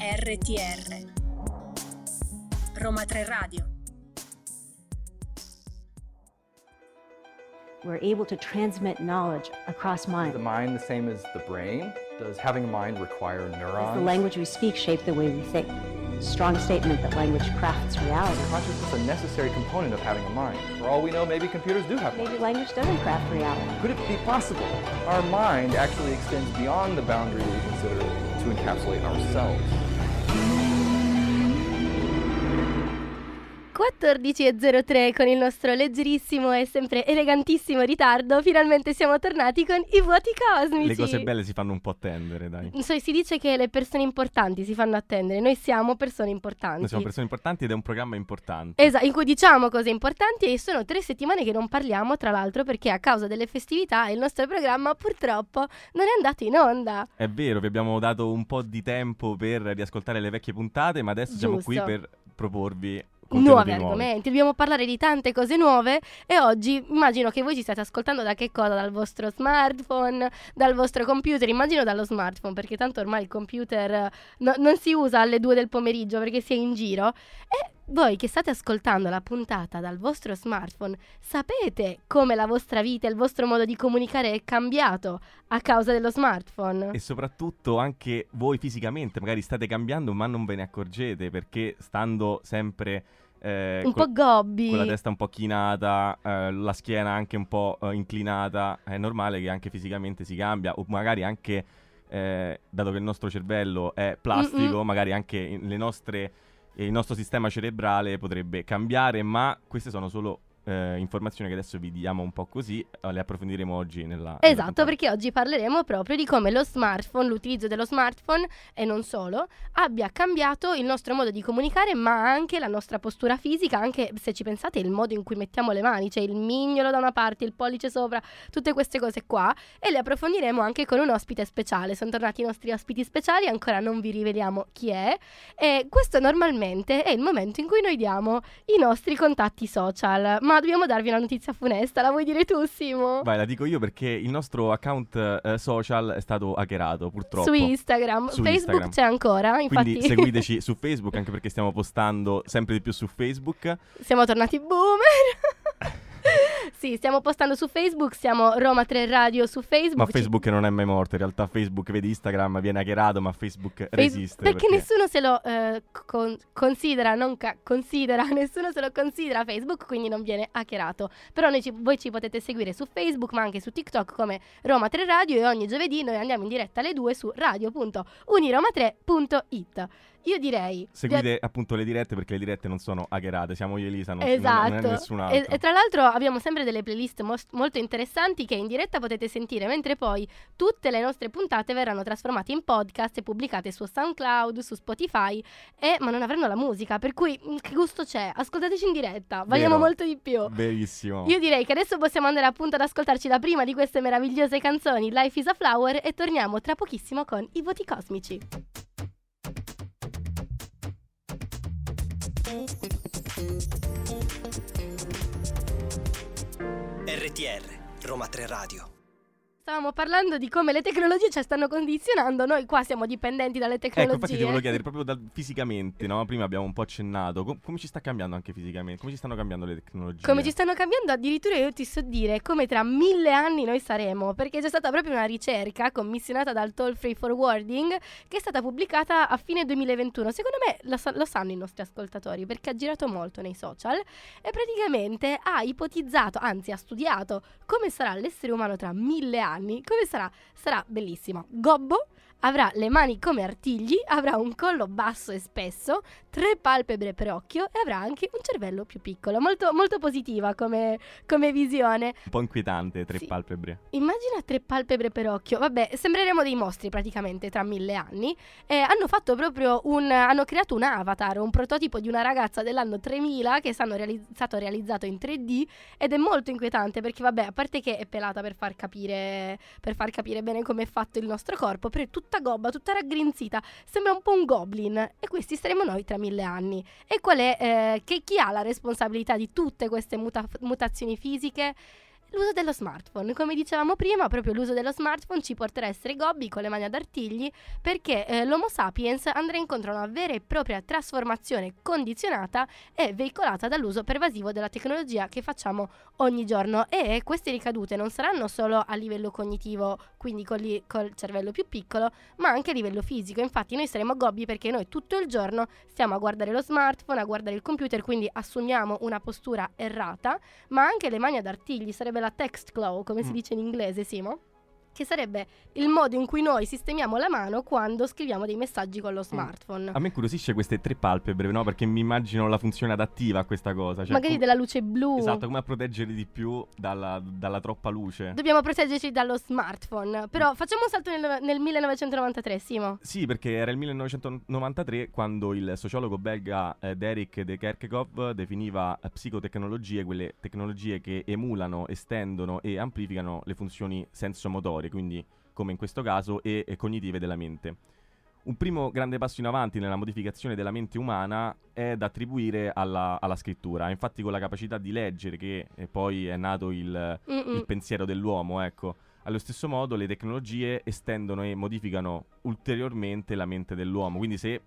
RTR Roma 3 Radio We're able to transmit knowledge across Is the mind. mind the same as the brain? Does having a mind require Does neurons? the language we speak shape the way we think? Strong statement that language crafts reality. Consciousness a necessary component of having a mind. For all we know, maybe computers do have Maybe minds. language doesn't craft reality. Could it be possible our mind actually extends beyond the boundary we consider to encapsulate ourselves? 14.03 con il nostro leggerissimo e sempre elegantissimo ritardo. Finalmente siamo tornati con i vuoti cosmici. Le cose belle si fanno un po' attendere, dai. So- si dice che le persone importanti si fanno attendere. Noi siamo persone importanti. Noi siamo persone importanti ed è un programma importante. Esatto, in cui diciamo cose importanti e sono tre settimane che non parliamo, tra l'altro, perché a causa delle festività il nostro programma purtroppo non è andato in onda. È vero, vi abbiamo dato un po' di tempo per riascoltare le vecchie puntate, ma adesso siamo qui Giusto. per proporvi Nuovi argomenti, dobbiamo parlare di tante cose nuove e oggi immagino che voi ci state ascoltando da che cosa? Dal vostro smartphone, dal vostro computer, immagino dallo smartphone perché tanto ormai il computer eh, no- non si usa alle due del pomeriggio perché si è in giro e voi che state ascoltando la puntata dal vostro smartphone sapete come la vostra vita e il vostro modo di comunicare è cambiato a causa dello smartphone? E soprattutto anche voi fisicamente magari state cambiando ma non ve ne accorgete perché stando sempre eh, Un col- po' gobbi. con la testa un po' chinata, eh, la schiena anche un po' eh, inclinata, è normale che anche fisicamente si cambia o magari anche, eh, dato che il nostro cervello è plastico, Mm-mm. magari anche le nostre, eh, il nostro sistema cerebrale potrebbe cambiare, ma queste sono solo eh, informazioni che adesso vi diamo un po' così, eh, le approfondiremo oggi nella... nella Esatto, puntata. perché oggi parleremo proprio di come lo smartphone, l'utilizzo dello smartphone e non solo, abbia cambiato il nostro modo di comunicare, ma anche la nostra postura fisica, anche se ci pensate il modo in cui mettiamo le mani, cioè il mignolo da una parte, il pollice sopra, tutte queste cose qua e le approfondiremo anche con un ospite speciale. Sono tornati i nostri ospiti speciali, ancora non vi riveliamo chi è e questo normalmente è il momento in cui noi diamo i nostri contatti social, ma dobbiamo darvi una notizia funesta, la vuoi dire tu Simo? Vai, la dico io perché il nostro account eh, social è stato hackerato, purtroppo. Su Instagram, Su Facebook Instagram. c'è ancora, infatti Quindi seguiteci su Facebook anche perché stiamo postando sempre di più su Facebook. siamo tornati boomer. Sì, stiamo postando su Facebook, siamo Roma 3 Radio su Facebook. Ma Facebook non è mai morto, in realtà Facebook, vedi Instagram, viene hackerato, ma Facebook Face- resiste. perché, nessuno se lo eh, con- considera, non ca- considera, nessuno se lo considera Facebook, quindi non viene hackerato. Però noi ci- voi ci potete seguire su Facebook, ma anche su TikTok come Roma 3 Radio e ogni giovedì noi andiamo in diretta alle 2 su radio.uniroma3.it. Io direi... Seguite appunto le dirette perché le dirette non sono hackerate, siamo io e Elisa, non, non- Esatto. non è nessun E, altro. e tra l'altro abbiamo sempre delle playlist mos- molto interessanti che in diretta potete sentire, mentre poi tutte le nostre puntate verranno trasformate in podcast e pubblicate su SoundCloud, su Spotify, e- ma non avranno la musica, per cui mm, che gusto c'è? Ascoltateci in diretta, Vero. molto di più. Verissimo. Io direi che adesso possiamo andare appunto ad ascoltarci la prima di queste meravigliose canzoni, Life is a Flower, e torniamo tra pochissimo con i voti cosmici. RTR, Roma 3 Radio. Stavamo parlando di come le tecnologie ci stanno condizionando, noi qua siamo dipendenti dalle Ecco, tecnologie. infatti ti volevo chiedere proprio dal- fisicamente, no? Prima abbiamo un po' accennato. Com- come ci sta cambiando anche fisicamente? Come ci stanno cambiando le tecnologie? Come ci stanno cambiando, addirittura io ti so dire come tra mille anni noi saremo, perché c'è stata proprio una ricerca commissionata dal Toll Free Forwarding che è stata pubblicata a fine 2021. Secondo me lo, sa- lo sanno i nostri ascoltatori perché ha girato molto nei social e praticamente ha ipotizzato, anzi ha studiato come sarà l'essere umano tra mille anni. Come sarà? Sarà bellissimo. Gobbo. Avrà le mani come artigli, avrà un collo basso e spesso, tre palpebre per occhio e avrà anche un cervello più piccolo. Molto, molto positiva come, come visione. Un po' inquietante, tre Sì. palpebre. Immagina tre palpebre per occhio. Vabbè, sembreremo dei mostri praticamente tra mille anni. E hanno fatto proprio un. hanno creato un avatar, un prototipo di una ragazza dell'anno 3000 che è stato, reali- stato realizzato in 3D ed è molto inquietante perché, vabbè, a parte che è pelata per far capire, per far capire bene come è fatto il nostro corpo, però è tutta gobba, tutta raggrinzita. Sembra un po' un goblin. E questi saremo noi tra mille anni. E qual è. eh, che chi ha la responsabilità di tutte queste muta- mutazioni fisiche? L'uso dello smartphone, come dicevamo prima, proprio l'uso dello smartphone ci porterà a essere gobbi con le mani ad artigli perché eh, l'Homo sapiens andrà incontro a una vera e propria trasformazione condizionata e veicolata dall'uso pervasivo della tecnologia che facciamo ogni giorno e queste ricadute non saranno solo a livello cognitivo, quindi col, col cervello più piccolo, ma anche a livello fisico. Infatti noi saremo gobbi perché noi tutto il giorno stiamo a guardare lo smartphone, a guardare il computer, quindi assumiamo una postura errata, ma anche le mani ad artigli sarebbe la text claw, come si Mm. dice in inglese, Simo? Che sarebbe il modo in cui noi sistemiamo la mano quando scriviamo dei messaggi con lo smartphone. A me incuriosisce queste tre palpebre, no? Perché mi immagino la funzione adattiva a questa cosa. Cioè, Magari com- della luce blu. Esatto, come a proteggere di più dalla, dalla troppa luce. Dobbiamo proteggerci dallo smartphone. Però facciamo un salto nel, nel 1993, Simo. Sì, perché era il 1993 quando il sociologo belga eh, Derek de Kerkhoff definiva eh, psicotecnologie quelle tecnologie che emulano, estendono e amplificano le funzioni sensomotorie, quindi come in questo caso, e, e cognitive della mente. Un primo grande passo in avanti nella modificazione della mente umana è da attribuire alla, alla scrittura. Infatti con la capacità di leggere che poi è nato il, il pensiero dell'uomo, ecco. Allo stesso modo le tecnologie estendono e modificano ulteriormente la mente dell'uomo, quindi se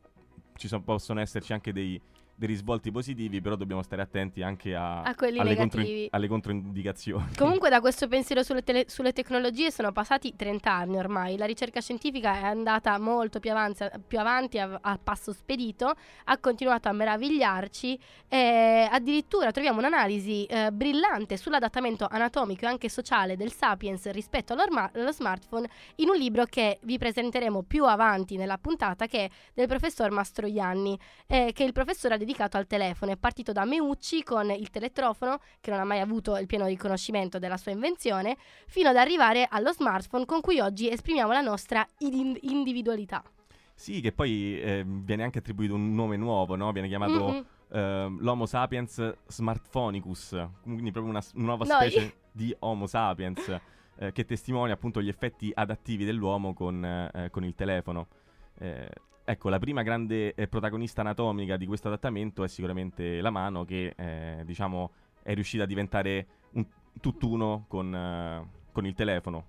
ci son- possono esserci anche dei, dei risvolti positivi, però dobbiamo stare attenti anche a, A quelli alle, negativi. alle controindicazioni. Comunque da questo pensiero sulle, tele- sulle tecnologie sono passati 30 anni ormai, la ricerca scientifica è andata molto più avanti, più avanti a, a passo spedito, ha continuato a meravigliarci e addirittura troviamo un'analisi eh, brillante sull'adattamento anatomico e anche sociale del sapiens rispetto allo smartphone in un libro che vi presenteremo più avanti nella puntata che è del professor Mastroianni, eh, che il professore ha dedicato al telefono. È partito da Meucci con il teletrofono, che non ha mai avuto il pieno riconoscimento della sua invenzione, fino ad arrivare allo smartphone con cui oggi esprimiamo la nostra id- individualità. Sì, che poi eh, viene anche attribuito un nome nuovo, no? Viene chiamato Mm-mm. ehm, l'Homo sapiens smartphonicus, quindi proprio una, s- nuova Noi. specie di Homo sapiens eh, che testimonia appunto gli effetti adattivi dell'uomo con, eh, con il telefono. Ecco, la prima grande eh, protagonista anatomica di questo adattamento è sicuramente la mano che eh, diciamo è riuscita a diventare un tutt'uno con, eh, con il telefono.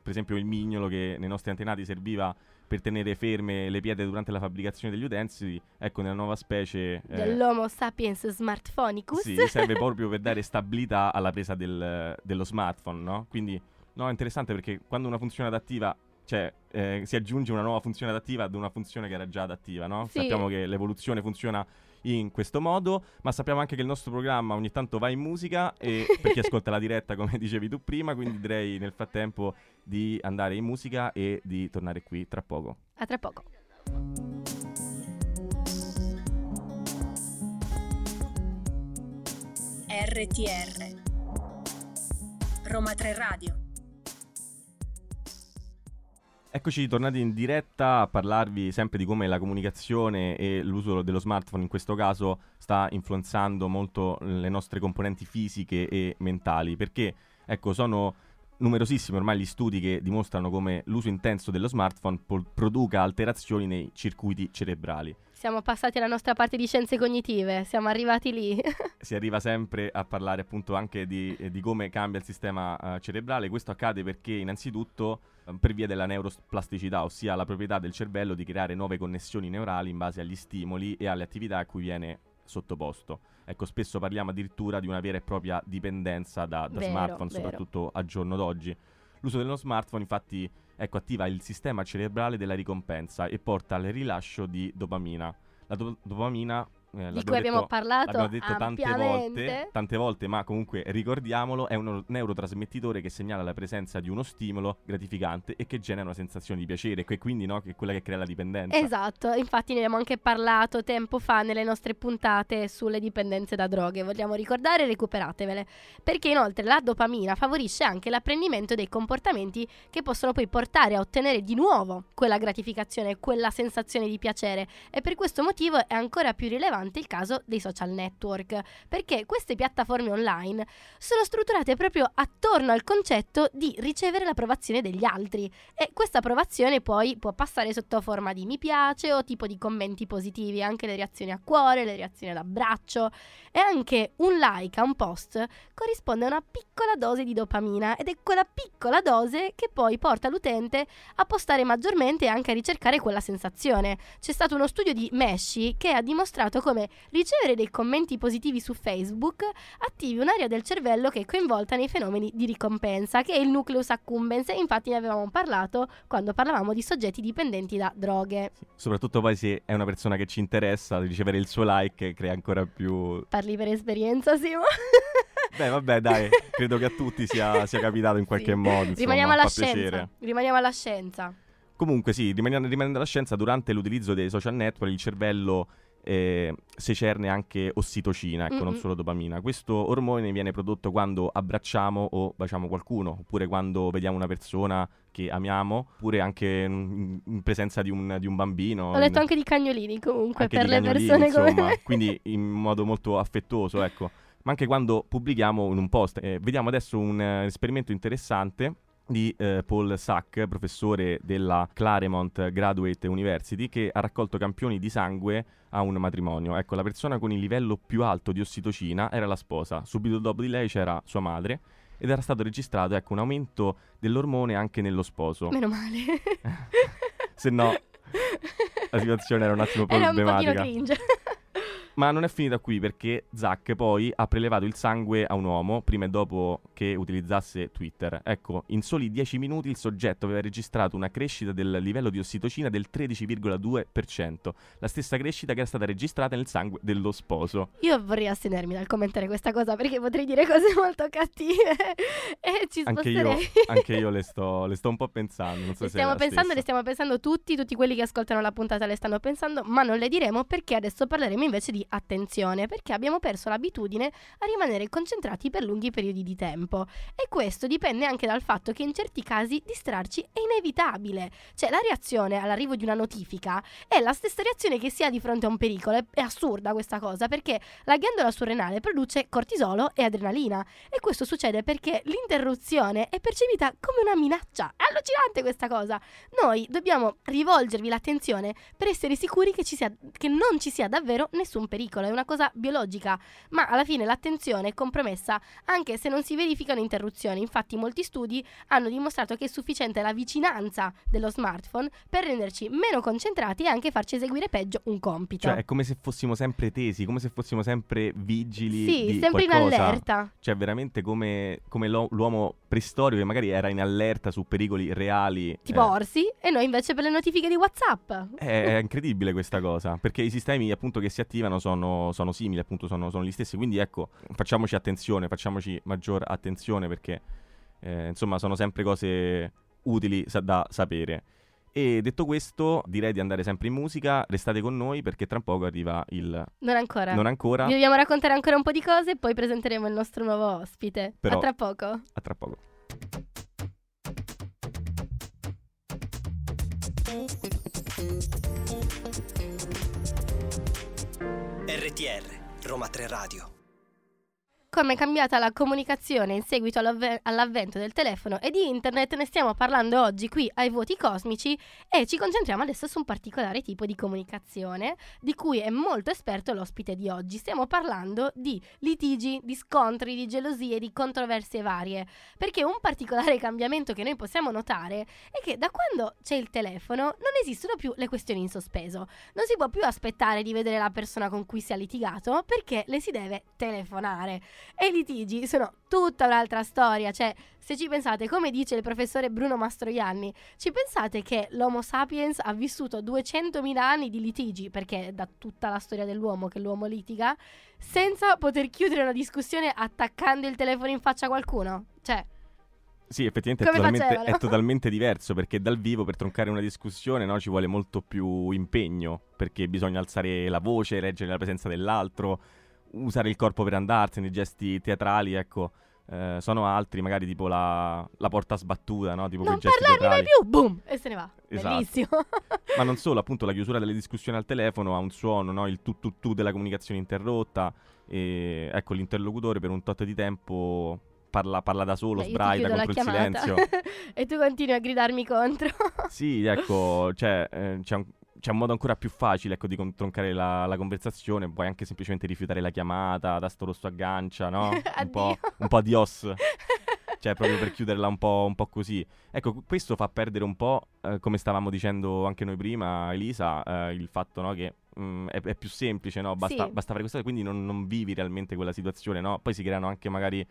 Per esempio il mignolo che nei nostri antenati serviva per tenere ferme le pietre durante la fabbricazione degli utensili, ecco nella nuova specie... eh, Dell'Homo sapiens smartphonicus. sì, serve proprio per dare stabilità alla presa del- dello smartphone, no? Quindi, no, è interessante perché quando una funzione adattiva, cioè, eh, si aggiunge una nuova funzione adattiva ad una funzione che era già adattiva, no? Sì. Sappiamo che l'evoluzione funziona in questo modo, ma sappiamo anche che il nostro programma ogni tanto va in musica e per chi ascolta la diretta, come dicevi tu prima, quindi direi nel frattempo di andare in musica e di tornare qui tra poco. A tra poco. RTR Roma 3 Radio Eccoci tornati in diretta a parlarvi sempre di come la comunicazione e l'uso dello smartphone in questo caso sta influenzando molto le nostre componenti fisiche e mentali, perché ecco sono numerosissimi ormai gli studi che dimostrano come l'uso intenso dello smartphone po- produca alterazioni nei circuiti cerebrali. Siamo passati alla nostra parte di scienze cognitive, siamo arrivati lì. si arriva sempre a parlare appunto anche di, eh, di come cambia il sistema eh, cerebrale. Questo accade perché innanzitutto eh, per via della neuroplasticità, ossia la proprietà del cervello di creare nuove connessioni neurali in base agli stimoli e alle attività a cui viene sottoposto. Ecco, spesso parliamo addirittura di una vera e propria dipendenza da, da Vero, smartphone, vero. soprattutto al giorno d'oggi. L'uso dello smartphone infatti ecco, attiva il sistema cerebrale della ricompensa e porta al rilascio di dopamina. La do- dopamina eh, di cui abbiamo detto- parlato L'abbiamo detto tante volte, tante volte, ma comunque ricordiamolo, è un neurotrasmettitore che segnala la presenza di uno stimolo gratificante e che genera una sensazione di piacere, che quindi no, che è quella che crea la dipendenza. Esatto, infatti ne abbiamo anche parlato tempo fa nelle nostre puntate sulle dipendenze da droghe, vogliamo ricordare, recuperatevele, perché inoltre la dopamina favorisce anche l'apprendimento dei comportamenti che possono poi portare a ottenere di nuovo quella gratificazione, quella sensazione di piacere e per questo motivo è ancora più rilevante rilevante il caso dei social network, perché queste piattaforme online sono strutturate proprio attorno al concetto di ricevere l'approvazione degli altri e questa approvazione poi può passare sotto forma di mi piace o tipo di commenti positivi, anche le reazioni a cuore, le reazioni all'abbraccio e anche un like a un post corrisponde a una piccola dose di dopamina ed è quella piccola dose che poi porta l'utente a postare maggiormente e anche a ricercare quella sensazione. C'è stato uno studio di Meshi che ha dimostrato come ricevere dei commenti positivi su Facebook attivi un'area del cervello che è coinvolta nei fenomeni di ricompensa, che è il nucleus accumbens, e infatti ne avevamo parlato quando parlavamo di soggetti dipendenti da droghe. Soprattutto poi se è una persona che ci interessa, ricevere il suo like crea ancora più... Parli per esperienza, Simo? Beh, vabbè, dai, credo che a tutti sia, sia capitato in qualche Sì. modo. Insomma, Rimaniamo alla scienza. piacere. Rimaniamo alla scienza. Comunque, sì, rimanendo, rimanendo alla scienza, durante l'utilizzo dei social network il cervello eh, secerne anche ossitocina, ecco, non Mm-mm. solo dopamina. Questo ormone viene prodotto quando abbracciamo o baciamo qualcuno, oppure quando vediamo una persona che amiamo, oppure anche in, in presenza di un, di un bambino. Ho letto in- anche di cagnolini comunque per le persone come insomma, me. quindi in modo molto affettuoso, ecco. Ma anche quando pubblichiamo in un post. Eh, vediamo adesso un eh, esperimento interessante di eh, Paul Sack, professore della Claremont Graduate University, che ha raccolto campioni di sangue a un matrimonio. Ecco, la persona con il livello più alto di ossitocina era la sposa. Subito dopo di lei c'era sua madre ed era stato registrato ecco, un aumento dell'ormone anche nello sposo. Meno male. Se no, la situazione era un attimo Era un pochino problematica. cringe. Ma non è finita qui perché Zack poi ha prelevato il sangue a un uomo prima e dopo che utilizzasse Twitter. Ecco, in soli 10 minuti il soggetto aveva registrato una crescita del livello di ossitocina del 13,2%, la stessa crescita che era stata registrata nel sangue dello sposo. Io vorrei astenermi dal commentare questa cosa perché potrei dire cose molto cattive e ci Anche io, anche io le, sto, le sto un po' pensando. Non so Le stiamo pensando, stessa. le stiamo pensando tutti, tutti quelli che ascoltano la puntata le stanno pensando, ma non le diremo perché adesso parleremo invece di attenzione, perché abbiamo perso l'abitudine a rimanere concentrati per lunghi periodi di tempo. E questo dipende anche dal fatto che in certi casi distrarci è inevitabile. Cioè la reazione all'arrivo di una notifica è la stessa reazione che si ha di fronte a un pericolo. È, è assurda questa cosa perché la ghiandola surrenale produce cortisolo e adrenalina. E questo succede perché l'interruzione è percepita come una minaccia. È allucinante questa cosa. Noi dobbiamo rivolgervi l'attenzione per essere sicuri che, ci sia, che non ci sia davvero nessun pericolo. È una cosa biologica. Ma alla fine l'attenzione è compromessa anche se non si verificano interruzioni. Infatti molti studi hanno dimostrato che è sufficiente la vicinanza dello smartphone per renderci meno concentrati e anche farci eseguire peggio un compito. Cioè, è come se fossimo sempre tesi, come se fossimo sempre vigili. sì, di sempre in qualcosa. allerta. Cioè, veramente come, come l'uomo preistorico che magari era in allerta su pericoli reali. Tipo eh, Orsi e noi invece per le notifiche di WhatsApp. È, è incredibile questa cosa, perché i sistemi appunto che si attivano sono, sono simili, appunto sono, sono gli stessi, quindi ecco, facciamoci attenzione, facciamoci maggior attenzione perché eh, insomma sono sempre cose utili sa- da sapere. E detto questo, direi di andare sempre in musica, restate con noi perché tra poco arriva il... Non ancora. Non ancora, Vi dobbiamo raccontare ancora un po' di cose e poi presenteremo il nostro nuovo ospite. Però- A tra poco. a tra poco. RTR, Roma 3 Radio. Come è cambiata la comunicazione in seguito all'avve- all'avvento del telefono e di internet ne stiamo parlando oggi qui ai voti cosmici e ci concentriamo adesso su un particolare tipo di comunicazione di cui è molto esperto l'ospite di oggi. Stiamo parlando di litigi, di scontri, di gelosie, di controversie varie. Perché un particolare cambiamento che noi possiamo notare è che da quando c'è il telefono non esistono più le questioni in sospeso. Non si può più aspettare di vedere la persona con cui si ha litigato perché le si deve telefonare. E i litigi sono tutta un'altra storia, cioè se ci pensate, come dice il professore Bruno Mastroianni, ci pensate che l'Homo sapiens ha vissuto 200.000 anni di litigi, perché è da tutta la storia dell'uomo che l'uomo litiga, senza poter chiudere una discussione attaccando il telefono in faccia a qualcuno? Cioè, Sì, effettivamente è totalmente, è totalmente diverso perché dal vivo per troncare una discussione no, ci vuole molto più impegno perché bisogna alzare la voce, reggere la presenza dell'altro, usare il corpo per andarsene, i gesti teatrali, ecco. Eh, sono altri, magari tipo la, la porta sbattuta, no? Tipo non parlarmi mai più, boom, e se ne va. Esatto. Bellissimo. Ma non solo, appunto, la chiusura delle discussioni al telefono ha un suono, no? Il tu tu tu della comunicazione interrotta. E ecco, l'interlocutore per un tot di tempo parla, parla da solo, Beh, sbraita contro il chiamata. silenzio. e tu continui a gridarmi contro. Sì, ecco, cioè, eh, c'è, un, c'è un modo ancora più facile ecco, di con- troncare la, la conversazione. Puoi anche semplicemente rifiutare la chiamata, tasto rosso aggancia, no? Un po', un po' di os. Cioè, proprio per chiuderla un po', un po' così. Ecco, questo fa perdere un po', eh, come stavamo dicendo anche noi prima, Elisa, eh, il fatto no, che mm, è, è più semplice, no? Basta, Sì. basta fare questa cosa, quindi non, non vivi realmente quella situazione, no? Poi si creano anche magari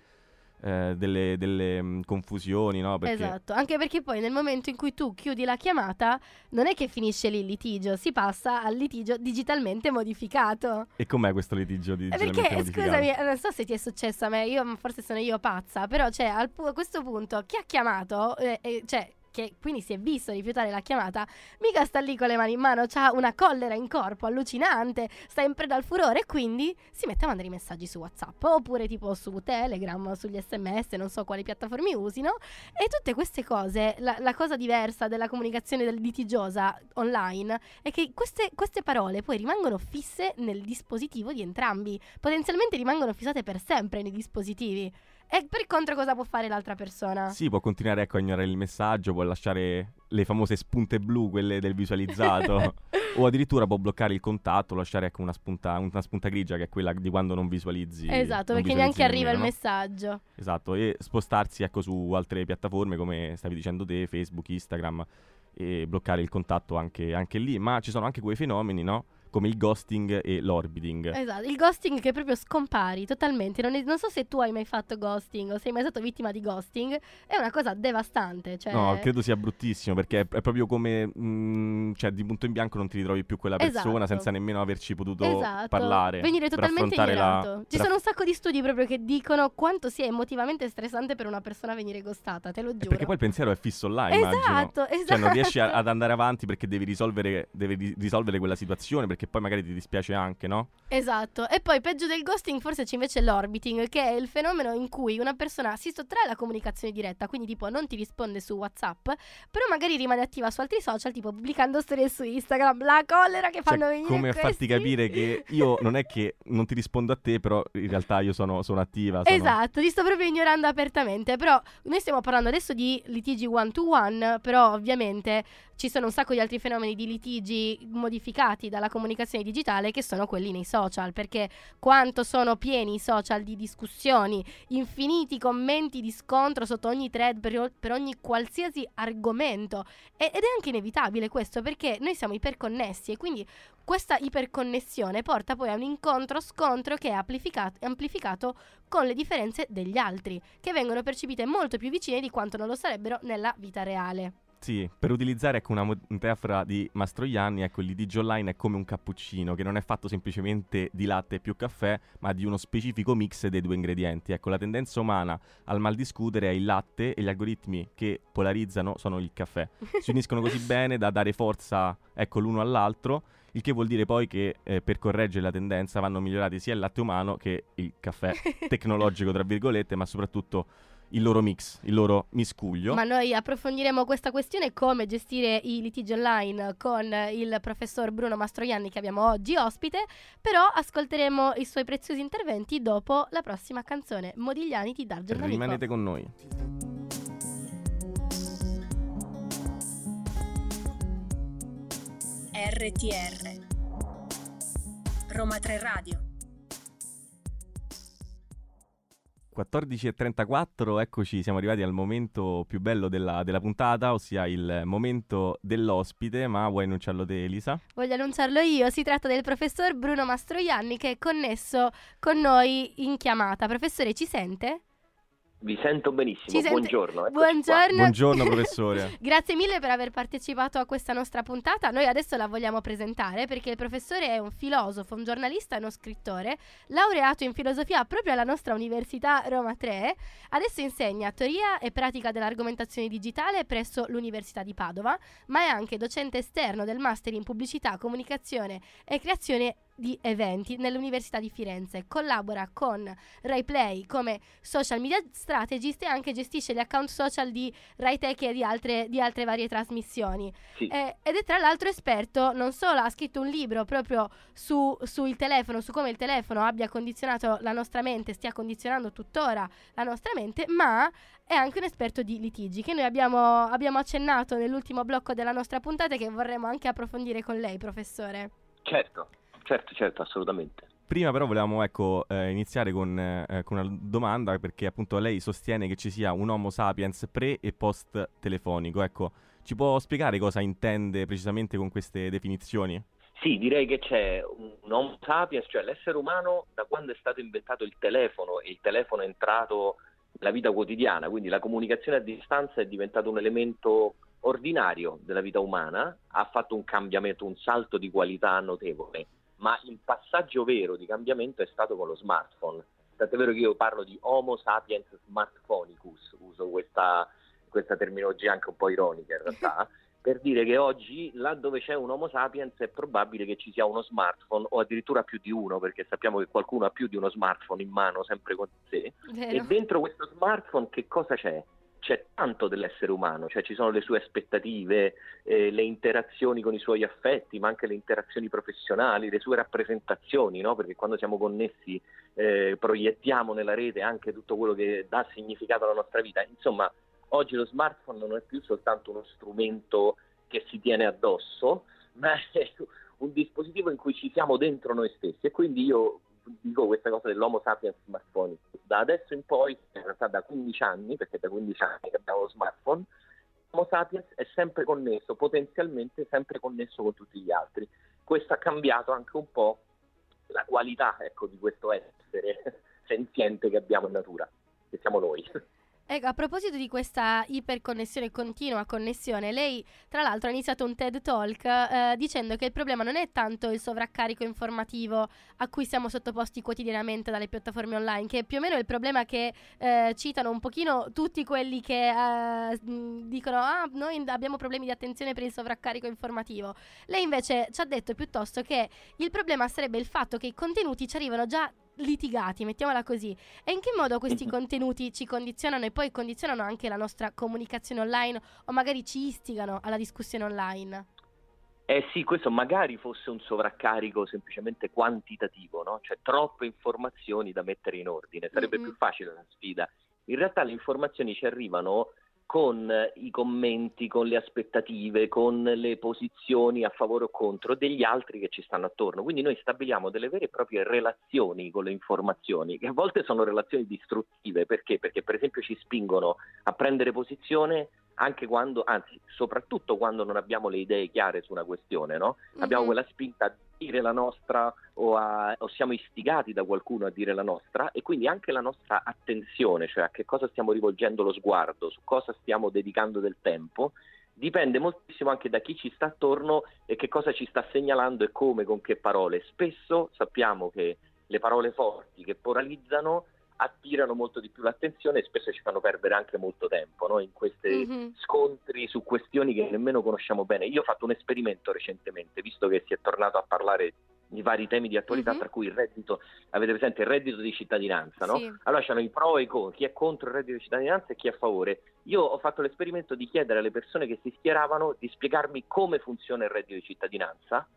eh, delle, delle, mm, confusioni, no? Perché Esatto, anche perché poi nel momento in cui tu chiudi la chiamata non è che finisce lì il litigio, si passa al litigio digitalmente modificato. E com'è questo litigio Eh, Perché, scusami, eh, non so se ti è successo a me, io forse sono io pazza, però cioè, pu- a questo punto chi ha chiamato, eh, eh, cioè, che quindi si è visto rifiutare la chiamata, mica sta lì con le mani in mano, c'ha una collera in corpo allucinante, sta in preda al furore e quindi si mette a mandare i messaggi su WhatsApp oppure tipo su Telegram, sugli sms, non so quali piattaforme usino e tutte queste cose, la, la cosa diversa della comunicazione del litigiosa online è che queste, queste parole poi rimangono fisse nel dispositivo di entrambi, potenzialmente rimangono fissate per sempre nei dispositivi. E per contro cosa può fare l'altra persona? Sì, può continuare ecco, a ignorare il messaggio, può lasciare le famose spunte blu, quelle del visualizzato, o addirittura può bloccare il contatto, lasciare ecco, una, spunta, una spunta grigia che è quella di quando non visualizzi. Esatto, non perché visualizzi neanche arriva il no? messaggio. Esatto, e spostarsi ecco, su altre piattaforme come stavi dicendo te, Facebook, Instagram, e bloccare il contatto anche, anche lì. Ma ci sono anche quei fenomeni, no? Come il ghosting e l'orbiting. Esatto, il ghosting che proprio scompari totalmente. Non, è- non so se tu hai mai fatto ghosting o sei mai stato vittima di ghosting. È una cosa devastante. Cioè... No, credo sia bruttissimo perché è, è proprio come, mm, cioè di punto in bianco non ti ritrovi più quella persona Esatto. senza nemmeno averci potuto Esatto, parlare. venire totalmente affrontare la- ignorato. Ci sono un sacco di studi proprio che dicono quanto sia emotivamente stressante per una persona venire ghostata, te lo E giuro. perché poi il pensiero è fisso là, immagino. Esatto, esatto. Cioè non riesci a- ad andare avanti perché devi risolvere, devi ri- risolvere quella situazione perché poi magari ti dispiace anche, no? Esatto, e poi peggio del ghosting forse c'è invece l'orbiting, che è il fenomeno in cui una persona si sottrae alla comunicazione diretta, quindi tipo non ti risponde su WhatsApp, però magari rimane attiva su altri social, tipo pubblicando storie su Instagram, la collera che fanno Cioè, venire come a farti questi. capire che io non è che non ti rispondo a te, però in realtà io sono, sono attiva. sono- Esatto, ti sto proprio ignorando apertamente, però noi stiamo parlando adesso di litigi one to one, però ovviamente ci sono un sacco di altri fenomeni di litigi modificati dalla comunicazione digitale che sono quelli nei social, perché quanto sono pieni i social di discussioni, infiniti commenti di scontro sotto ogni thread per, per ogni qualsiasi argomento E- ed è anche inevitabile questo perché noi siamo iperconnessi e quindi questa iperconnessione porta poi a un incontro-scontro che è amplificato, amplificato con le differenze degli altri, che vengono percepite molto più vicine di quanto non lo sarebbero nella vita reale. Sì, per utilizzare ecco, una metafora di Mastroianni, ecco, il litigio online è come un cappuccino che non è fatto semplicemente di latte più caffè, ma di uno specifico mix dei due ingredienti. Ecco, la tendenza umana al mal discutere è il latte e gli algoritmi che polarizzano sono il caffè. Si uniscono così bene da dare forza ecco, l'uno all'altro, il che vuol dire poi che eh, per correggere la tendenza vanno migliorati sia il latte umano che il caffè tecnologico, tra virgolette, ma soprattutto il loro mix, il loro miscuglio. Ma noi approfondiremo questa questione come gestire i litigi online con il professor Bruno Mastroianni che abbiamo oggi ospite, però ascolteremo i suoi preziosi interventi dopo la prossima canzone Modigliani di Dargio Rimanete con noi. RTR Roma 3 Radio 14.34, eccoci, siamo arrivati al momento più bello della, della puntata, ossia il momento dell'ospite, ma vuoi annunciarlo te Elisa? Voglio annunciarlo io, si tratta del professor Bruno Mastroianni che è connesso con noi in chiamata. Professore, ci sente? Vi sento benissimo, Ci sente- buongiorno. eccoci qua. Buongiorno. Buongiorno professore. Grazie mille per aver partecipato a questa nostra puntata. Noi adesso la vogliamo presentare perché il professore è un filosofo, un giornalista e uno scrittore, laureato in filosofia proprio alla nostra Università Roma 3. Adesso insegna teoria e pratica dell'argomentazione digitale presso l'Università di Padova, ma è anche docente esterno del Master in Pubblicità, Comunicazione e Creazione di eventi nell'Università di Firenze. Collabora con RaiPlay come social media strategist e anche gestisce gli account social di RaiTech e di altre, di altre varie trasmissioni. Sì. Eh, ed è tra l'altro esperto, non solo ha scritto un libro proprio su, sul telefono, su come il telefono abbia condizionato la nostra mente, stia condizionando tuttora la nostra mente, ma è anche un esperto di litigi che noi abbiamo, abbiamo accennato nell'ultimo blocco della nostra puntata e che vorremmo anche approfondire con lei, professore. Certo, certo, certo, assolutamente. Prima però volevamo ecco, eh, iniziare con, eh, con una domanda perché appunto lei sostiene che ci sia un Homo sapiens pre e post telefonico. Ecco, ci può spiegare cosa intende precisamente con queste definizioni? Sì, direi che c'è un Homo sapiens, cioè l'essere umano da quando è stato inventato il telefono e il telefono è entrato nella vita quotidiana, quindi la comunicazione a distanza è diventato un elemento ordinario della vita umana, ha fatto un cambiamento, un salto di qualità notevole, ma il passaggio vero di cambiamento è stato con lo smartphone. Tant'è vero che io parlo di Homo sapiens smartphonicus, uso questa, questa terminologia anche un po' ironica in realtà, per dire che oggi là dove c'è un Homo sapiens è probabile che ci sia uno smartphone o addirittura più di uno, perché sappiamo che qualcuno ha più di uno smartphone in mano sempre con sé. Vero? E dentro questo smartphone che cosa c'è? C'è tanto dell'essere umano, cioè ci sono le sue aspettative, eh, le interazioni con i suoi affetti, ma anche le interazioni professionali, le sue rappresentazioni, no? perché quando siamo connessi eh, proiettiamo nella rete anche tutto quello che dà significato alla nostra vita. Insomma, oggi lo smartphone non è più soltanto uno strumento che si tiene addosso, ma è un dispositivo in cui ci siamo dentro noi stessi e quindi io dico questa cosa dell'Homo sapiens smartphone. Da adesso in poi, in realtà da 15 anni, perché da 15 anni che abbiamo lo smartphone, l'Homo sapiens è sempre connesso, potenzialmente sempre connesso con tutti gli altri. Questo ha cambiato anche un po' la qualità ecco, di questo essere senziente che abbiamo in natura, che siamo noi. Ecco, a proposito di questa iperconnessione continua connessione, lei tra l'altro ha iniziato un TED Talk eh, dicendo che il problema non è tanto il sovraccarico informativo a cui siamo sottoposti quotidianamente dalle piattaforme online, che è più o meno il problema che eh, citano un pochino tutti quelli che eh, dicono ah noi abbiamo problemi di attenzione per il sovraccarico informativo. Lei invece ci ha detto piuttosto che il problema sarebbe il fatto che i contenuti ci arrivano già litigati, mettiamola così. E in che modo questi contenuti ci condizionano e poi condizionano anche la nostra comunicazione online o magari ci istigano alla discussione online? Eh sì, questo magari fosse un sovraccarico semplicemente quantitativo, no? cioè troppe informazioni da mettere in ordine, sarebbe Mhm. più facile la sfida. In realtà le informazioni ci arrivano con eh, i commenti, con le aspettative, con le posizioni a favore o contro degli altri che ci stanno attorno. Quindi noi stabiliamo delle vere e proprie relazioni con le informazioni, che a volte sono relazioni distruttive. Perché? Perché per esempio ci spingono a prendere posizione anche quando, anzi, soprattutto quando non abbiamo le idee chiare su una questione, no? Abbiamo Mhm. quella spinta dire la nostra o, a- o siamo istigati da qualcuno a dire la nostra e quindi anche la nostra attenzione, cioè a che cosa stiamo rivolgendo lo sguardo, su cosa stiamo dedicando del tempo, dipende moltissimo anche da chi ci sta attorno e che cosa ci sta segnalando e come, con che parole. Spesso sappiamo che le parole forti che polarizzano attirano molto di più l'attenzione e spesso ci fanno perdere anche molto tempo no? in questi Mhm. scontri su questioni che nemmeno conosciamo bene. Io ho fatto un esperimento recentemente, visto che si è tornato a parlare di vari temi di attualità, Mhm. tra cui il reddito, avete presente il reddito di cittadinanza, no? Sì. Allora c'erano i pro e i contro, chi è contro il reddito di cittadinanza e chi è a favore. Io ho fatto l'esperimento di chiedere alle persone che si schieravano di spiegarmi come funziona il reddito di cittadinanza.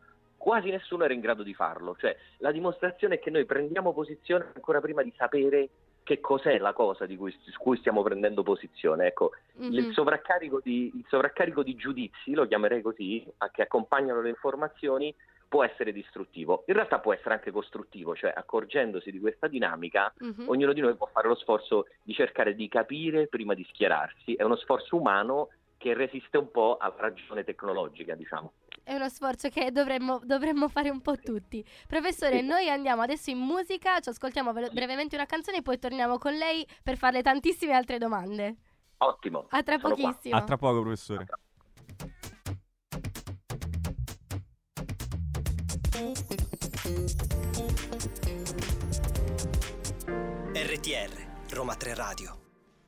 Quasi nessuno era in grado di farlo, cioè la dimostrazione è che noi prendiamo posizione ancora prima di sapere che cos'è la cosa di cui, su cui stiamo prendendo posizione. Ecco, Mhm. il, sovraccarico di, il sovraccarico di giudizi, lo chiamerei così, che accompagnano le informazioni, può essere distruttivo. In realtà può essere anche costruttivo, cioè accorgendosi di questa dinamica, Mhm. ognuno di noi può fare lo sforzo di cercare di capire prima di schierarsi. È uno sforzo umano che resiste un po' alla ragione tecnologica, diciamo. È uno sforzo che dovremmo, dovremmo fare un po' tutti. Professore, noi andiamo adesso in musica, ci ascoltiamo velo- brevemente una canzone e poi torniamo con lei per farle tantissime altre domande. Ottimo. A tra sono qua. pochissimo. A tra poco, professore. RTR, Roma 3 Radio.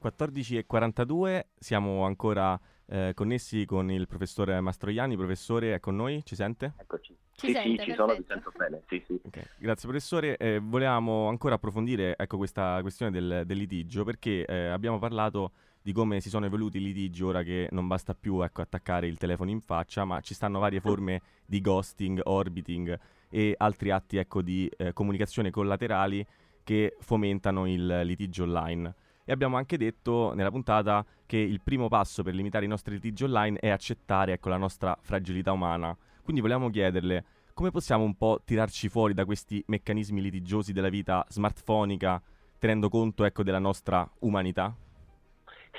14.42, siamo ancora eh, connessi con il professore Mastroianni. Professore, è con noi? Ci sente? Eccoci. Ci sì, sente, sì, ci sono, perfetto. sento bene. Sì, sì. Ok, Grazie professore, Eh, volevamo ancora approfondire ecco, questa questione del, del litigio perché eh, abbiamo parlato di come si sono evoluti i litigi ora che non basta più ecco, attaccare il telefono in faccia, ma ci stanno varie forme di ghosting, orbiting e altri atti ecco, di eh, comunicazione collaterali che fomentano il litigio online. E abbiamo anche detto nella puntata che il primo passo per limitare i nostri litigi online è accettare ecco, la nostra fragilità umana. Quindi volevamo chiederle come possiamo un po' tirarci fuori da questi meccanismi litigiosi della vita smartphonica, tenendo conto ecco, della nostra umanità?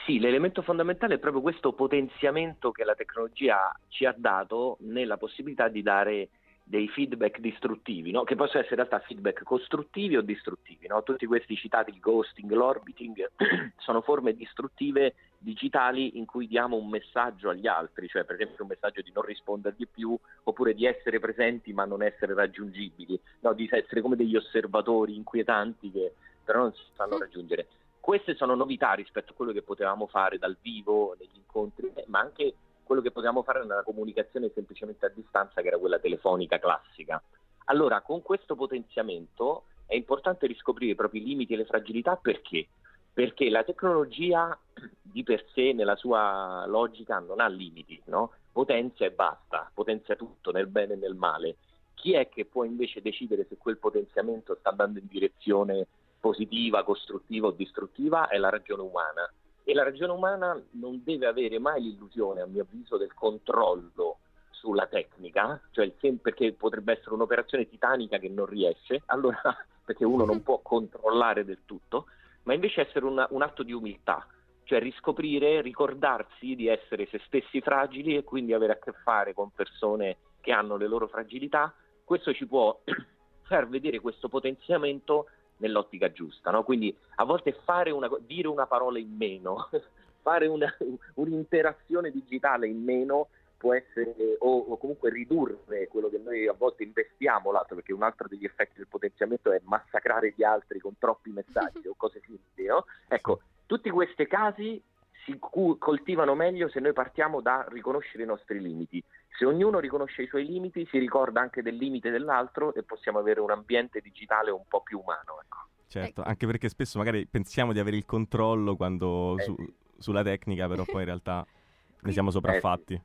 Sì, l'elemento fondamentale è proprio questo potenziamento che la tecnologia ci ha dato nella possibilità di dare dei feedback distruttivi, no? che possono essere in realtà feedback costruttivi o distruttivi. no? Tutti questi citati, il ghosting, l'orbiting, sono forme distruttive digitali in cui diamo un messaggio agli altri, cioè per esempio un messaggio di non rispondergli più oppure di essere presenti ma non essere raggiungibili, no? di essere come degli osservatori inquietanti che però non si fanno raggiungere. Queste sono novità rispetto a quello che potevamo fare dal vivo negli incontri, ma anche quello che potevamo fare nella comunicazione semplicemente a distanza, che era quella telefonica classica. Allora, con questo potenziamento è importante riscoprire i propri limiti e le fragilità perché? Perché la tecnologia di per sé, nella sua logica, non ha limiti, no? potenzia e basta, potenzia tutto nel bene e nel male. Chi è che può invece decidere se quel potenziamento sta andando in direzione positiva, costruttiva o distruttiva? È la ragione umana. E la ragione umana non deve avere mai l'illusione, a mio avviso, del controllo sulla tecnica, cioè sem- perché potrebbe essere un'operazione titanica che non riesce, allora perché uno non può controllare del tutto, ma invece essere una- un atto di umiltà, cioè riscoprire, ricordarsi di essere se stessi fragili e quindi avere a che fare con persone che hanno le loro fragilità. Questo ci può far vedere questo potenziamento nell'ottica giusta, no? Quindi a volte fare una, dire una parola in meno, fare una- un'interazione digitale in meno può essere o, o comunque ridurre quello che noi a volte investiamo l'altro, perché un altro degli effetti del potenziamento è massacrare gli altri con troppi messaggi o cose simili, no? Ecco, tutti questi casi si coltivano meglio se noi partiamo da riconoscere i nostri limiti. Se ognuno riconosce i suoi limiti, si ricorda anche del limite dell'altro e possiamo avere un ambiente digitale un po' più umano. Ecco. Certo, anche perché spesso magari pensiamo di avere il controllo quando Eh, su- sulla tecnica, però poi in realtà ne siamo sopraffatti.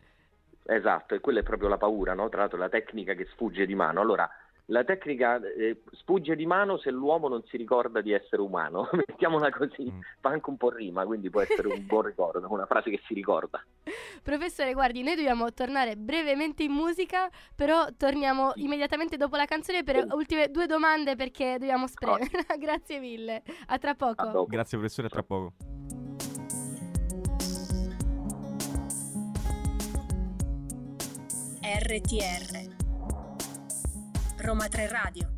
Esatto, e quella è proprio la paura, no? Tra l'altro la tecnica che sfugge di mano. Allora, la tecnica eh, sfugge di mano se l'uomo non si ricorda di essere umano, mettiamola così, Mm. fa anche un po' rima, quindi può essere un buon ricordo, una frase che si ricorda. Professore, guardi, noi dobbiamo tornare brevemente in musica, però torniamo immediatamente dopo la canzone per Sì. ultime due domande perché dobbiamo spremere. Grazie mille. A tra poco. A. Grazie professore, a tra poco. RTR Roma 3 Radio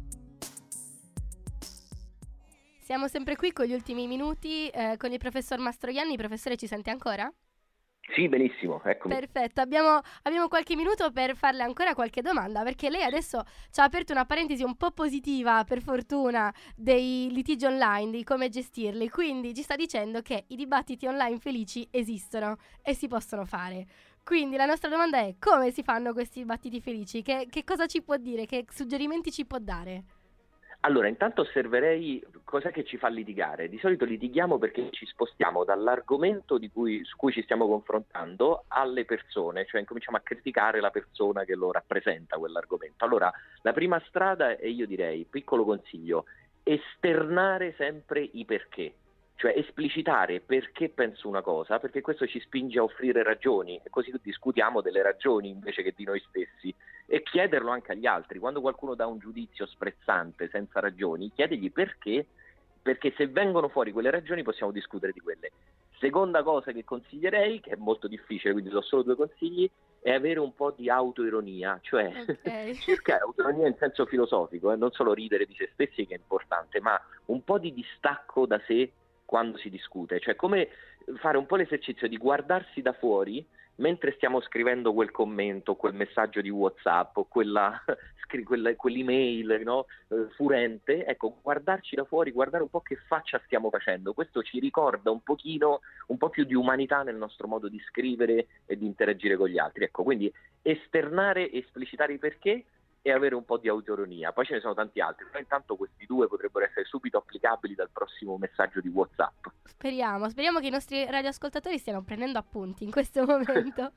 Siamo sempre qui con gli ultimi minuti eh, con il professor Mastroianni. Professore, ci sente ancora? Sì, benissimo, eccomi. Perfetto, abbiamo, abbiamo qualche minuto per farle ancora qualche domanda perché lei adesso ci ha aperto una parentesi un po' positiva, per fortuna, dei litigi online, di come gestirli. Quindi ci sta dicendo che i dibattiti online felici esistono e si possono fare. Quindi la nostra domanda è come si fanno questi dibattiti felici? Che, che cosa ci può dire? Che suggerimenti ci può dare? Allora, intanto osserverei cos'è che ci fa litigare. Di solito litighiamo perché ci spostiamo dall'argomento cui- su cui ci stiamo confrontando alle persone, cioè incominciamo a criticare la persona che lo rappresenta quell'argomento. Allora, la prima strada è, io direi, piccolo consiglio, esternare sempre i perché. Cioè esplicitare perché penso una cosa, perché questo ci spinge a offrire ragioni e così discutiamo delle ragioni invece che di noi stessi e chiederlo anche agli altri. Quando qualcuno dà un giudizio sprezzante, senza ragioni, chiedegli perché, perché se vengono fuori quelle ragioni possiamo discutere di quelle. Seconda cosa che consiglierei, che è molto difficile, quindi do solo due consigli, è avere un po' di autoironia, cioè Ok. cercare autoironia in senso filosofico, eh, non solo ridere di se stessi che è importante, ma un po' di distacco da sé quando si discute, cioè come fare un po' l'esercizio di guardarsi da fuori mentre stiamo scrivendo quel commento, quel messaggio di WhatsApp o quella, quella- quell'email no? eh, furente, ecco, guardarci da fuori, guardare un po' che faccia stiamo facendo. Questo ci ricorda un pochino, un po' più di umanità nel nostro modo di scrivere e di interagire con gli altri. Ecco, quindi esternare e esplicitare i perché, e avere un po' di autoironia. Poi ce ne sono tanti altri, però intanto questi due potrebbero essere subito applicabili dal prossimo messaggio di WhatsApp. Speriamo, speriamo che i nostri radioascoltatori stiano prendendo appunti in questo momento.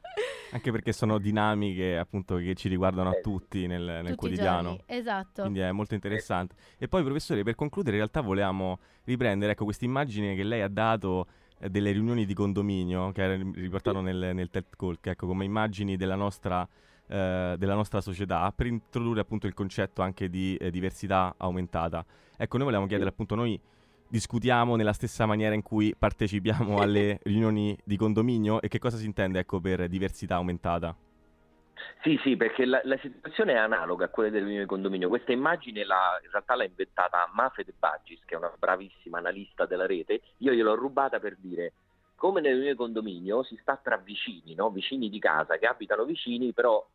Anche perché sono dinamiche appunto che ci riguardano a Eh, tutti nel, nel Tutti quotidiano. Esatto. Quindi è molto interessante. E poi, professore, per concludere, in realtà volevamo riprendere ecco, questa immagine che lei ha dato eh, delle riunioni di condominio, che era riportato nel, nel TED Talk, ecco, come immagini della nostra, eh, della nostra società, per introdurre appunto il concetto anche di eh, diversità aumentata. Ecco, noi volevamo chiedere appunto, noi discutiamo nella stessa maniera in cui partecipiamo alle riunioni di condominio e che cosa si intende ecco, per diversità aumentata? Sì, sì, perché la, la situazione è analoga a quella del riunione di condominio. Questa immagine la- in realtà l'ha inventata Mafe De Baggis, che è una bravissima analista della rete. Io gliel'ho rubata per dire come nel riunione di condominio si sta tra vicini, no? vicini di casa che abitano vicini, però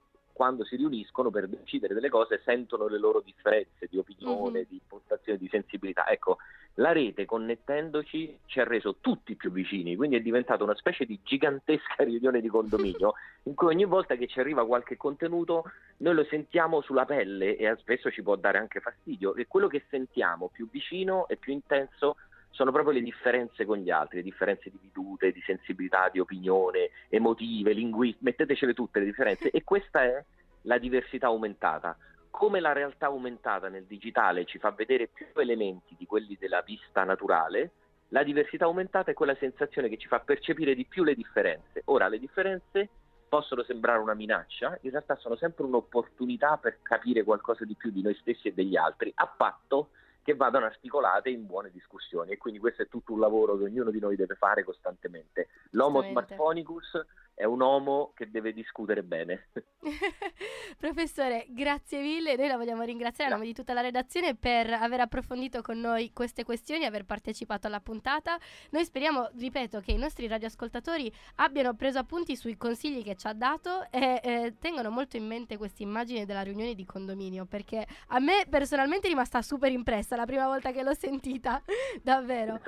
quando si riuniscono per decidere delle cose sentono le loro differenze di opinione, Mhm. di impostazione, di sensibilità. Ecco, la rete connettendoci ci ha reso tutti più vicini, quindi è diventata una specie di gigantesca riunione di condominio in cui ogni volta che ci arriva qualche contenuto noi lo sentiamo sulla pelle e spesso ci può dare anche fastidio e quello che sentiamo più vicino e più intenso sono proprio le differenze con gli altri, le differenze di vedute, di sensibilità, di opinione, emotive, linguistiche, mettetecele tutte le differenze e questa è la diversità aumentata. Come la realtà aumentata nel digitale ci fa vedere più elementi di quelli della vista naturale, la diversità aumentata è quella sensazione che ci fa percepire di più le differenze. Ora, le differenze possono sembrare una minaccia, in realtà sono sempre un'opportunità per capire qualcosa di più di noi stessi e degli altri, a patto che vadano articolate in buone discussioni. E quindi questo è tutto un lavoro che ognuno di noi deve fare costantemente. L'homo smartphonicus è un uomo che deve discutere bene. Professore, grazie mille. Noi la vogliamo ringraziare a nome di tutta la redazione per aver approfondito con noi queste questioni aver partecipato alla puntata. Noi speriamo, ripeto, che i nostri radioascoltatori abbiano preso appunti sui consigli che ci ha dato e eh, tengano molto in mente questa immagine della riunione di condominio perché a me personalmente è rimasta super impressa la prima volta che l'ho sentita. Davvero.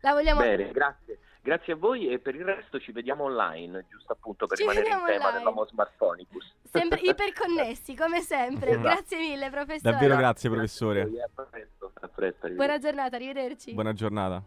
La vogliamo Bene, grazie. Grazie a voi e per il resto ci vediamo online, giusto appunto per Ci rimanere in vediamo tema online. dell'homo smartphonicus. sempre iperconnessi, come sempre. Esatto. Grazie mille, professore. Davvero grazie, professore. a voi, A presto, a presto. Buona giornata, arrivederci. Buona giornata.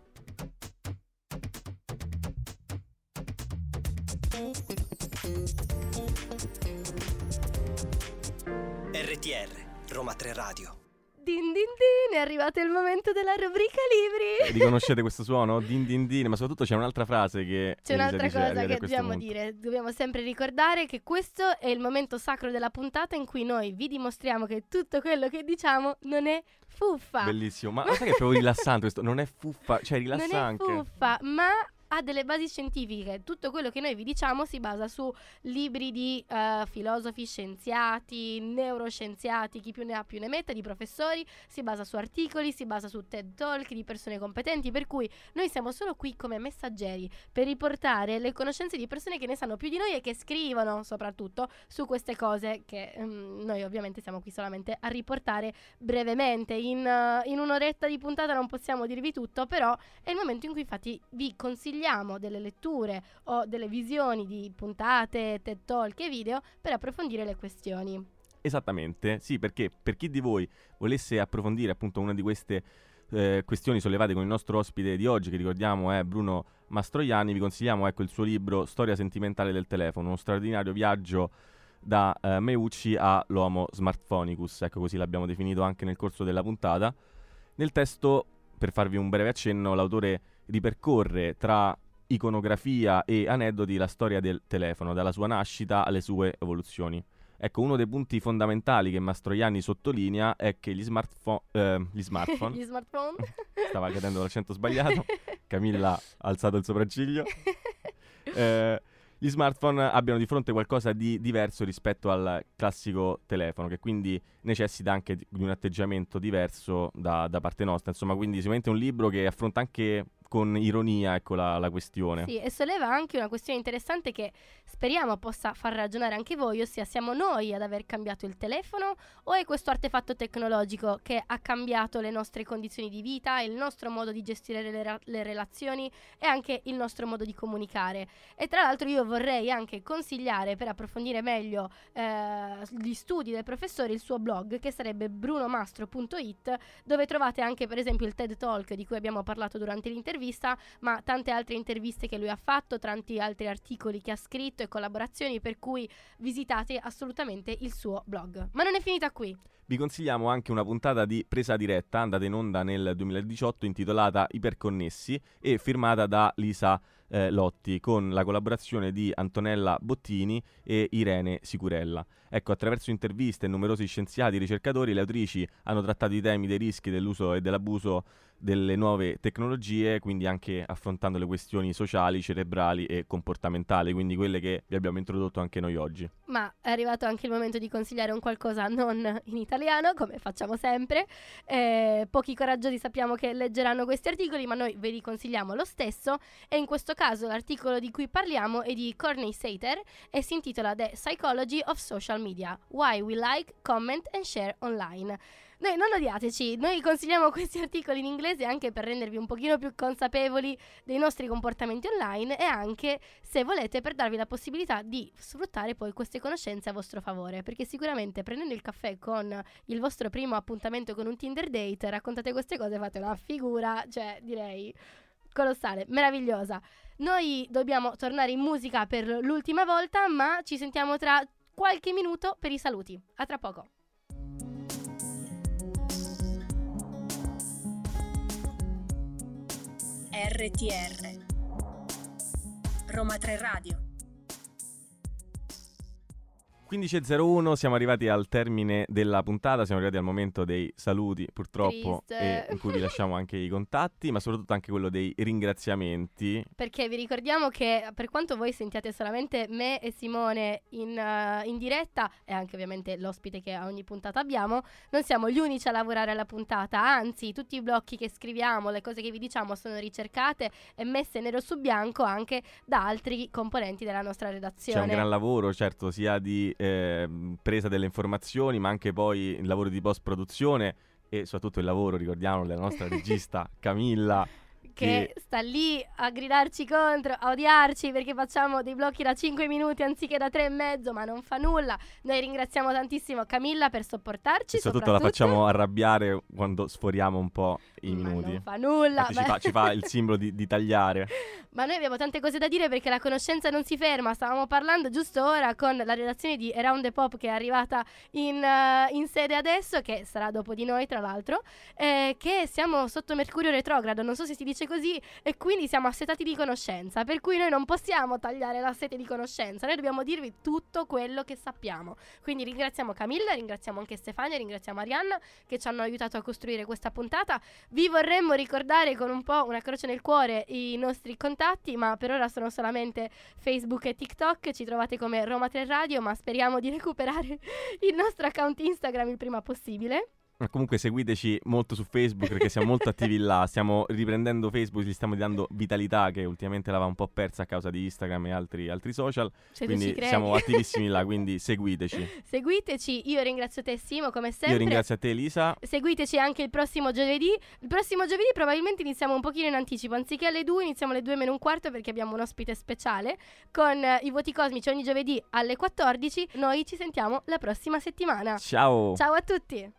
RTR, Roma 3 Radio. Din din din, è arrivato il momento della rubrica libri. Riconoscete questo suono? Din din din, ma soprattutto c'è un'altra frase che C'è Elisa un'altra dice cosa che dobbiamo punto. dire, dobbiamo sempre ricordare che questo è il momento sacro della puntata in cui noi vi dimostriamo che tutto quello che diciamo non è fuffa. Bellissimo, ma lo sai che è proprio rilassante questo? Non è fuffa, cioè non rilassa è fuffa, ma ha delle basi scientifiche. Tutto quello che noi vi diciamo si basa su libri di eh, filosofi, scienziati, neuroscienziati, chi più ne ha più ne metta, di professori, si basa su articoli, si basa su TED Talk di persone competenti, per cui noi siamo solo qui come messaggeri per riportare le conoscenze di persone che ne sanno più di noi e che scrivono soprattutto su queste cose che ehm, noi ovviamente siamo qui solamente a riportare brevemente. In, eh, in un'oretta di puntata non possiamo dirvi tutto, però è il momento in cui infatti vi consigliamo delle letture o delle visioni di puntate, TED Talk e video per approfondire le questioni. Esattamente, sì, perché per chi di voi volesse approfondire appunto una di queste eh, questioni sollevate con il nostro ospite di oggi, che ricordiamo è Bruno Mastroianni, vi consigliamo ecco il suo libro Storia sentimentale del telefono, uno straordinario viaggio da eh, Meucci a l'Homo Smartphonicus, ecco così l'abbiamo definito anche nel corso della puntata. Nel testo, per farvi un breve accenno, l'autore ripercorre tra iconografia e aneddoti la storia del telefono, dalla sua nascita alle sue evoluzioni. Ecco, uno dei punti fondamentali che Mastroianni sottolinea è che gli, smartpho- eh, gli smartphone, Gli smartphone. stava cadendo l'accento sbagliato, Camilla ha alzato il sopracciglio, eh, gli smartphone abbiano di fronte qualcosa di diverso rispetto al classico telefono, che quindi necessita anche di di un atteggiamento diverso da, da parte nostra. Insomma, quindi sicuramente è un libro che affronta anche con ironia ecco, la, la questione. Sì, e solleva anche una questione interessante che speriamo possa far ragionare anche voi, ossia siamo noi ad aver cambiato il telefono o è questo artefatto tecnologico che ha cambiato le nostre condizioni di vita, il nostro modo di gestire le, ra- le relazioni e anche il nostro modo di comunicare. E tra l'altro io vorrei anche consigliare per approfondire meglio eh, gli studi del professore il suo blog che sarebbe brunomastro.it dove trovate anche per esempio il TED Talk di cui abbiamo parlato durante l'intervista, ma tante altre interviste che lui ha fatto, tanti altri articoli che ha scritto e collaborazioni, per cui visitate assolutamente il suo blog. Ma non è finita qui. Vi consigliamo anche una puntata di Presa Diretta, andata in onda nel 2018, intitolata Iperconnessi e firmata da Lisa eh, Lotti, con la collaborazione di Antonella Bottini e Irene Sicurella. Ecco, attraverso interviste e numerosi scienziati e ricercatori, le autrici hanno trattato i temi dei rischi dell'uso e dell'abuso delle nuove tecnologie, quindi anche affrontando le questioni sociali, cerebrali e comportamentali, quindi quelle che vi abbiamo introdotto anche noi oggi. Ma è arrivato anche il momento di consigliare un qualcosa non in italiano, come facciamo sempre. Eh, pochi coraggiosi sappiamo che leggeranno questi articoli, ma noi ve li consigliamo lo stesso. E in questo caso l'articolo di cui parliamo è di Courtney Sater e si intitola The Psychology of Social Media: Why We Like, Comment and Share Online. Noi non odiateci, noi consigliamo questi articoli in inglese anche per rendervi un pochino più consapevoli dei nostri comportamenti online e anche, se volete, per darvi la possibilità di sfruttare poi queste conoscenze a vostro favore, perché sicuramente prendendo il caffè con il vostro primo appuntamento con un Tinder date, raccontate queste cose, fate una figura, cioè direi colossale, meravigliosa. Noi dobbiamo tornare in musica per l'ultima volta, ma ci sentiamo tra qualche minuto per i saluti. A tra poco. RTR Roma 3 Radio 15.01, siamo arrivati al termine della puntata, siamo arrivati al momento dei saluti purtroppo Triste. e in cui vi lasciamo anche i contatti, ma soprattutto anche quello dei ringraziamenti. Perché vi ricordiamo che per quanto voi sentiate solamente me e Simone in, eh, in diretta e anche ovviamente l'ospite che a ogni puntata abbiamo, non siamo gli unici a lavorare alla puntata, anzi tutti i blocchi che scriviamo, le cose che vi diciamo sono ricercate e messe nero su bianco anche da altri componenti della nostra redazione. C'è un gran lavoro, certo, sia di eh, presa delle informazioni, ma anche poi il lavoro di post-produzione e soprattutto il lavoro, ricordiamo, della nostra regista Camilla. Che sta lì a gridarci contro, a odiarci perché facciamo dei blocchi da 5 minuti anziché da 3 e mezzo, ma non fa nulla. Noi ringraziamo tantissimo Camilla per sopportarci. E soprattutto la facciamo arrabbiare quando sforiamo un po' i Ma minuti. non fa nulla. Ci, fa, ci fa il simbolo di, di tagliare. Ma noi abbiamo tante cose da dire perché la conoscenza non si ferma. Stavamo parlando giusto ora con la redazione di Around the Pop che è arrivata in, eh, in sede adesso, che sarà dopo di noi tra l'altro, eh, che siamo sotto Mercurio retrogrado, non so se si dice così, e quindi siamo assetati di conoscenza, per cui noi non possiamo tagliare la sete di conoscenza, noi dobbiamo dirvi tutto quello che sappiamo. Quindi ringraziamo Camilla, ringraziamo anche Stefania, ringraziamo Arianna che ci hanno aiutato a costruire questa puntata. Vi vorremmo ricordare con un po' una croce nel cuore i nostri contatti, ma per ora sono solamente Facebook e TikTok. Ci trovate come Roma 3 Radio, ma speriamo di recuperare il nostro account Instagram il prima possibile. Ma comunque seguiteci molto su Facebook perché siamo molto attivi là. Stiamo riprendendo Facebook, gli stiamo dando vitalità che ultimamente l'aveva un po' persa a causa di Instagram e altri, altri social. Se tu ci quindi siamo attivissimi là, quindi seguiteci. Seguiteci, io ringrazio te Simo come sempre. Io ringrazio a te Elisa. Seguiteci anche il prossimo giovedì. Il prossimo giovedì probabilmente iniziamo un pochino in anticipo. Anziché alle 2, iniziamo alle 2 meno un quarto perché abbiamo un ospite speciale con eh, i voti cosmici ogni giovedì alle 14. Noi ci sentiamo la prossima settimana. Ciao. Ciao a tutti.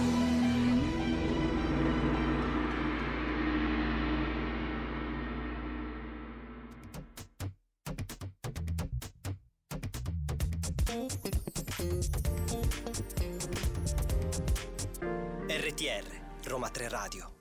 RTR Roma 3 Radio